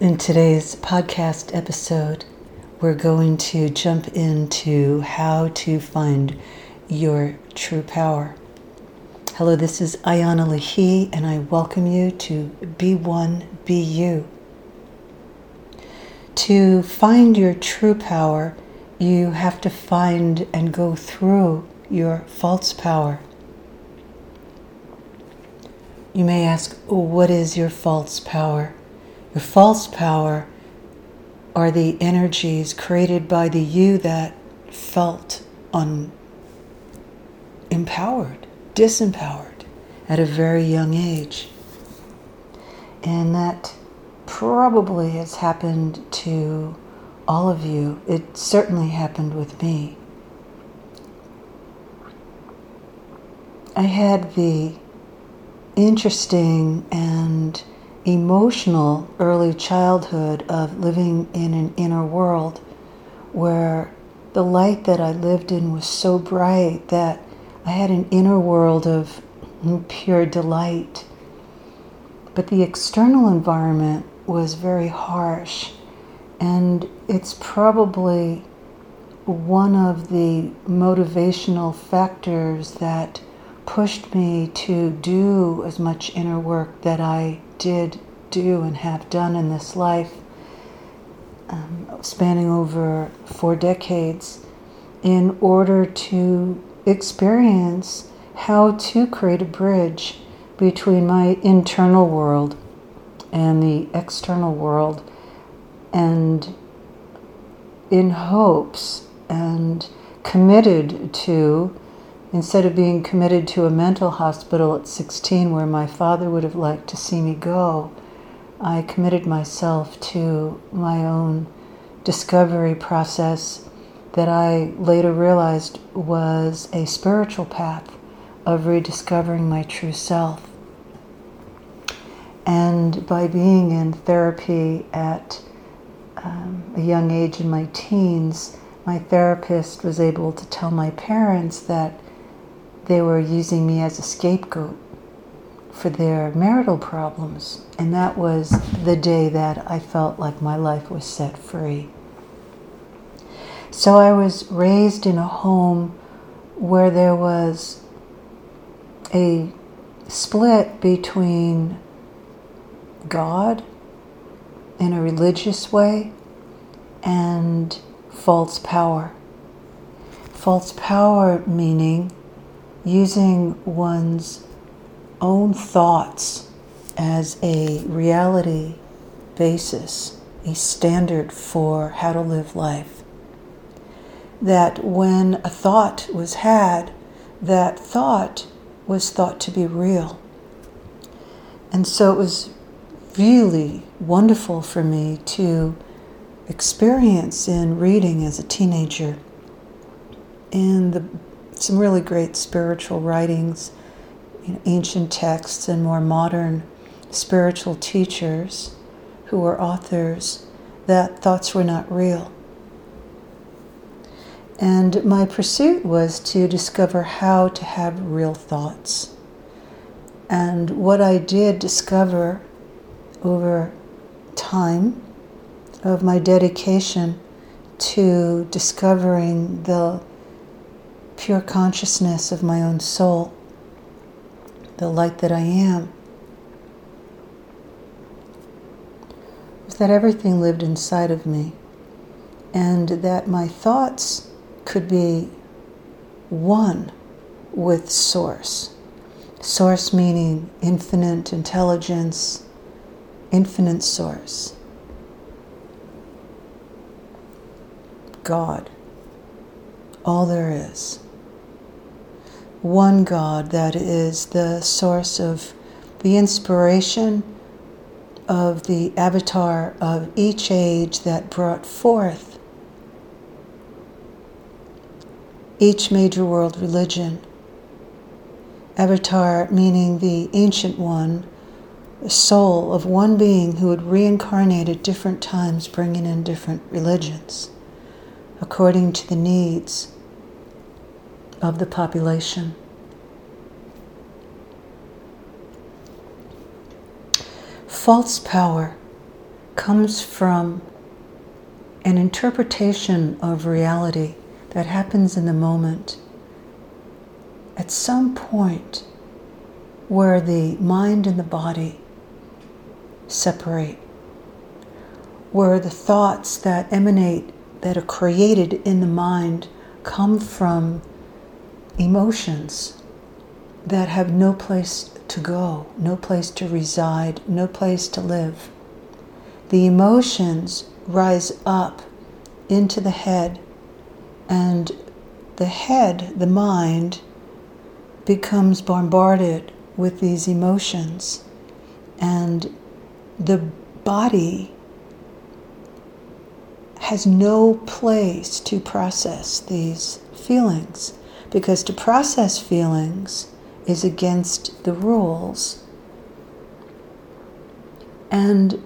In today's podcast episode, we're going to jump into how to find your true power. Hello, this is Ayana Lahi, and I welcome you to Be One, Be You. To find your true power, you have to find and go through your false power. You may ask, What is your false power? The false power are the energies created by the you that felt unempowered, disempowered at a very young age. And that probably has happened to all of you. It certainly happened with me. I had the interesting and emotional early childhood of living in an inner world where the light that I lived in was so bright that I had an inner world of pure delight. But the external environment was very harsh, and it's probably one of the motivational factors that pushed me to do as much inner work that I did do and have done in this life, um, spanning over four decades, in order to experience how to create a bridge between my internal world and the external world, and in hopes and committed to instead of being committed to a mental hospital at 16 where my father would have liked to see me go, I committed myself to my own discovery process that I later realized was a spiritual path of rediscovering my true self. And by being in therapy at um, a young age in my teens, my therapist was able to tell my parents that they were using me as a scapegoat for their marital problems. And that was the day that I felt like my life was set free. So I was raised in a home where there was a split between God in a religious way and false power. False power meaning using one's own thoughts as a reality basis, a standard for how to live life. That when a thought was had, that thought was thought to be real. And so it was really wonderful for me to experience in reading as a teenager in the some really great spiritual writings, you know, ancient texts, and more modern spiritual teachers who were authors that thoughts were not real. And my pursuit was to discover how to have real thoughts. And what I did discover over time of my dedication to discovering the pure consciousness of my own soul, the light that I am, was that everything lived inside of me and that my thoughts could be one with Source. Source meaning infinite intelligence, infinite Source. God, all there is one God that is the source of the inspiration of the avatar of each age that brought forth each major world religion. Avatar meaning the ancient one, the soul of one being who would reincarnate at different times, bringing in different religions according to the needs of the population. False power comes from an interpretation of reality that happens in the moment. At some point where the mind and the body separate, where the thoughts that emanate, that are created in the mind, come from emotions that have no place to go, no place to reside, no place to live. The emotions rise up into the head, and the head, the mind, becomes bombarded with these emotions, and the body has no place to process these feelings because to process feelings is against the rules. And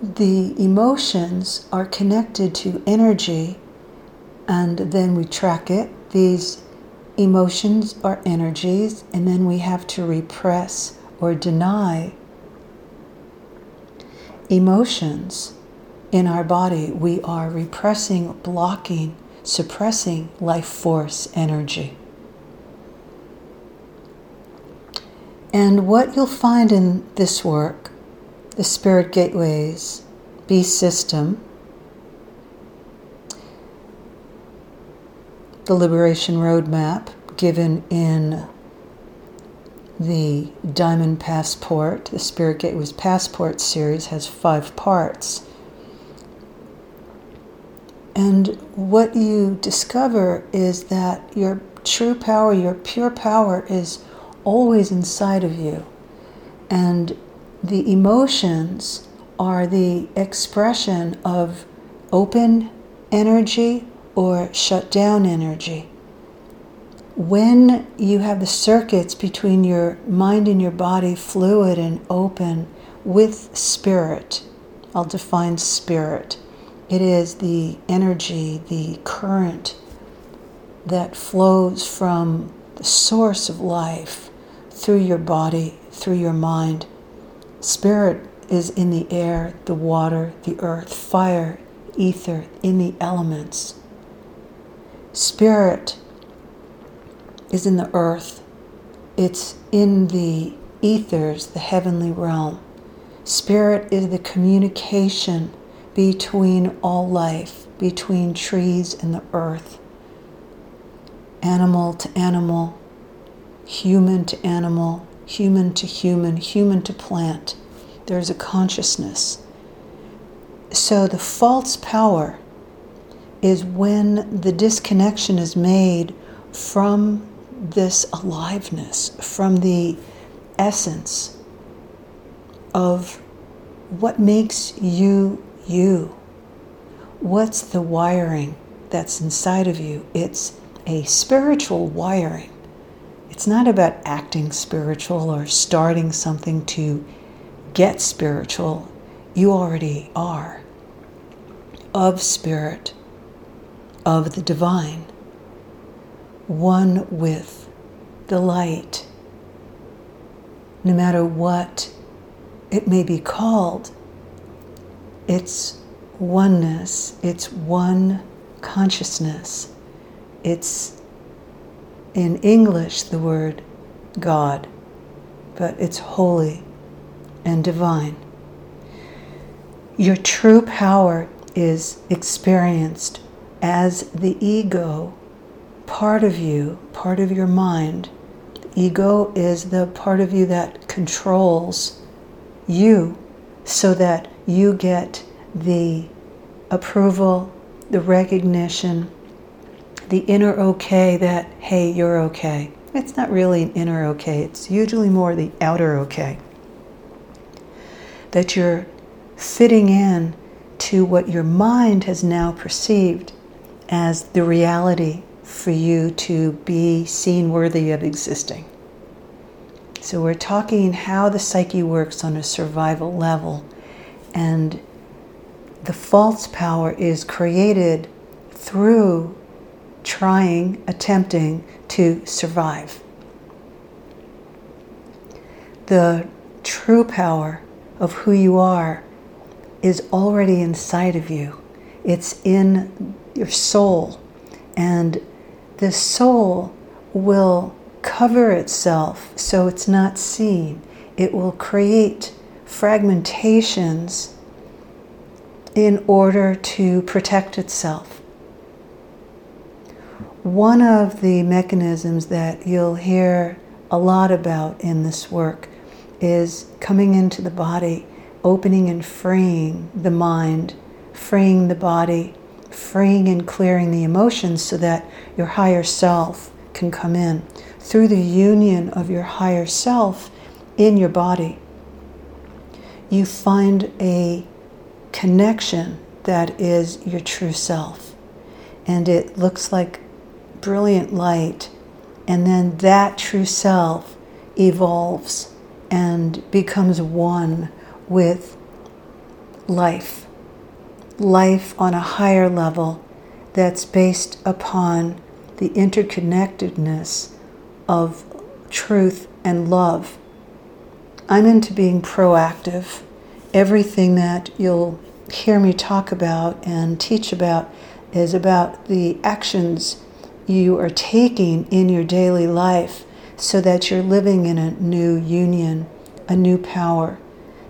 the emotions are connected to energy, and then we track it. These emotions are energies, and then we have to repress or deny emotions in our body. We are repressing, blocking, suppressing life force energy. And what you'll find in this work, the Spirit Gateways Be system, the Liberation Roadmap given in the Diamond Passport, the Spirit Gateways Passport series, has five parts. And what you discover is that your true power, your pure power, is always inside of you. And the emotions are the expression of open energy or shut down energy. When you have the circuits between your mind and your body fluid and open with spirit, I'll define spirit. It is the energy, the current that flows from the source of life through your body, through your mind. Spirit is in the air, the water, the earth, fire, ether, in the elements. Spirit is in the earth, it's in the ethers, the heavenly realm. Spirit is the communication between all life, between trees and the earth, animal to animal, human to animal, human to human, human to plant. There's a consciousness. So the false power is when the disconnection is made from this aliveness, from the essence of what makes you you. What's the wiring that's inside of you? It's a spiritual wiring. It's not about acting spiritual or starting something to get spiritual. You already are of spirit, of the divine, one with the light. No matter what it may be called, it's oneness, it's one consciousness, it's in English the word God, but it's holy and divine. Your true power is experienced as the ego, part of you, part of your mind. Ego is the part of you that controls you so that you get the approval, the recognition, the inner okay that, hey, you're okay. It's not really an inner okay, it's usually more the outer okay. That you're fitting in to what your mind has now perceived as the reality for you to be seen worthy of existing. So, we're talking how the psyche works on a survival level, and the false power is created through trying, attempting to survive. The true power of who you are is already inside of you. It's in your soul. And the soul will cover itself so it's not seen. It will create fragmentations in order to protect itself. One of the mechanisms that you'll hear a lot about in this work is coming into the body, opening and freeing the mind, freeing the body, freeing and clearing the emotions so that your higher self can come in. Through the union of your higher self in your body, you find a connection that is your true self. And it looks like brilliant light. And then that true self evolves and becomes one with life. Life on a higher level that's based upon the interconnectedness of truth and love. I'm into being proactive. Everything that you'll hear me talk about and teach about is about the actions you are taking in your daily life so that you're living in a new union, a new power,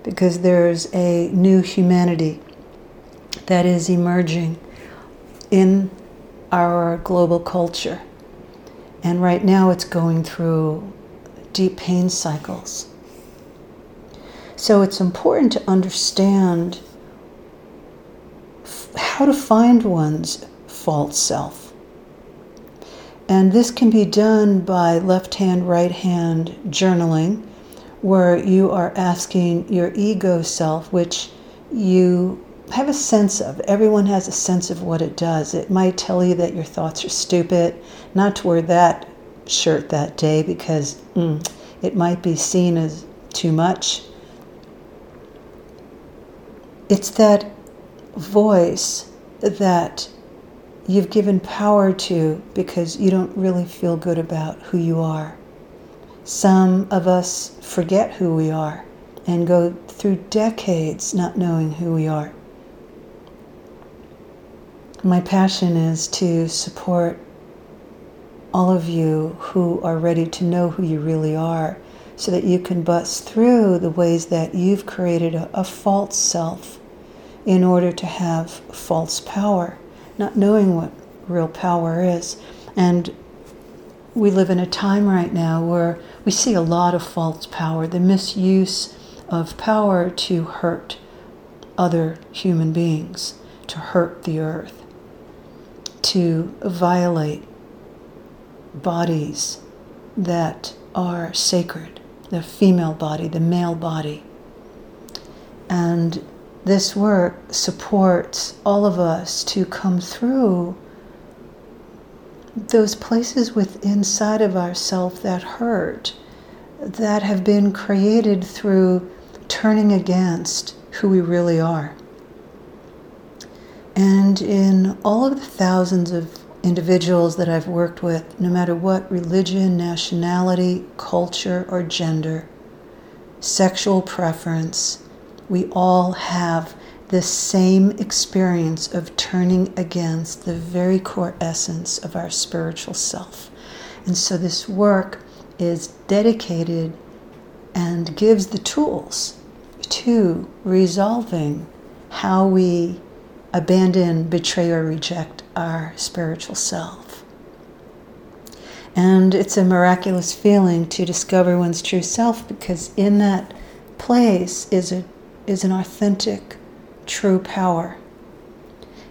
because there's a new humanity that is emerging in our global culture. And right now it's going through deep pain cycles. So it's important to understand how to find one's false self and this can be done by left hand, right hand journaling, where you are asking your ego self, which you have a sense of. Everyone has a sense of what it does. It might tell you that your thoughts are stupid, not to wear that shirt that day because mm, it might be seen as too much. It's that voice that you've given power to because you don't really feel good about who you are. Some of us forget who we are and go through decades not knowing who we are. My passion is to support all of you who are ready to know who you really are so that you can bust through the ways that you've created a, a false self in order to have false power not knowing what real power is. And we live in a time right now where we see a lot of false power, the misuse of power to hurt other human beings, to hurt the earth, to violate bodies that are sacred the female body, the male body. And this work supports all of us to come through those places within inside of ourself that hurt that have been created through turning against who we really are. And in all of the thousands of individuals that I've worked with, no matter what religion, nationality, culture, or gender, sexual preference, we all have the same experience of turning against the very core essence of our spiritual self. And so this work is dedicated and gives the tools to resolving how we abandon, betray, or reject our spiritual self. And it's a miraculous feeling to discover one's true self because in that place is a is an authentic, true power.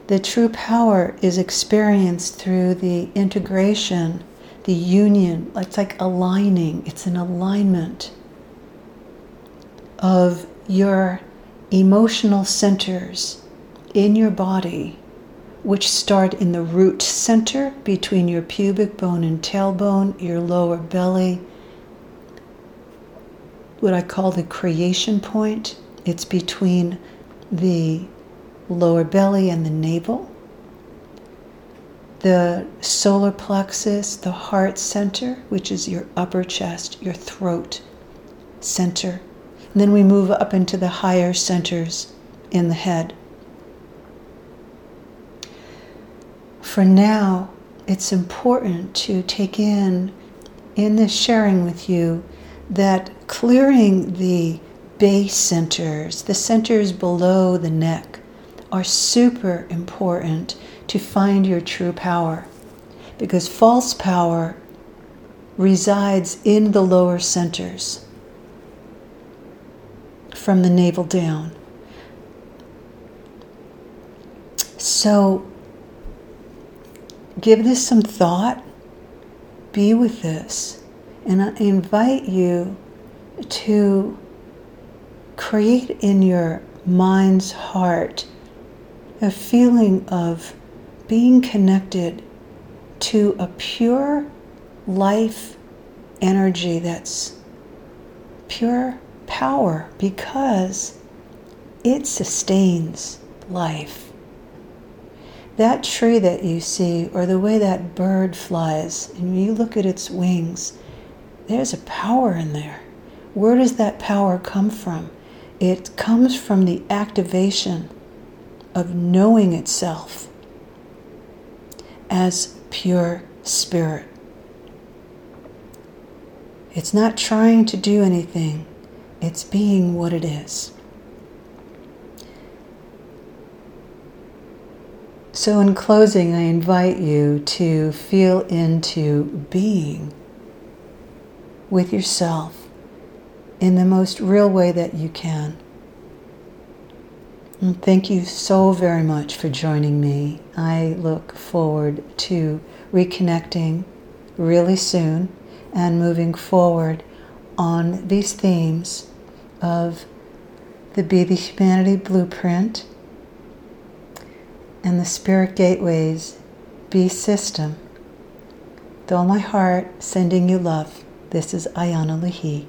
The true power is experienced through the integration, the union. It's like aligning, it's an alignment of your emotional centers in your body, which start in the root center between your pubic bone and tailbone, your lower belly, what I call the creation point it's between the lower belly and the navel, the solar plexus, the heart center, which is your upper chest, your throat center. And then we move up into the higher centers in the head. For now, it's important to take in, in this sharing with you, that clearing the base centers, the centers below the neck, are super important to find your true power. Because false power resides in the lower centers from the navel down. So give this some thought, be with this, and I invite you to create in your mind's heart a feeling of being connected to a pure life energy that's pure power because it sustains life. That tree that you see, or the way that bird flies, and you look at its wings, there's a power in there. Where does that power come from? It comes from the activation of knowing itself as pure spirit. It's not trying to do anything, it's being what it is. So, in closing, I invite you to feel into being with yourself in the most real way that you can. And thank you so very much for joining me. I look forward to reconnecting really soon and moving forward on these themes of the Be the Humanity Blueprint and the Spirit Gateways Be System. All my heart, sending you love. This is Ayana Lahi.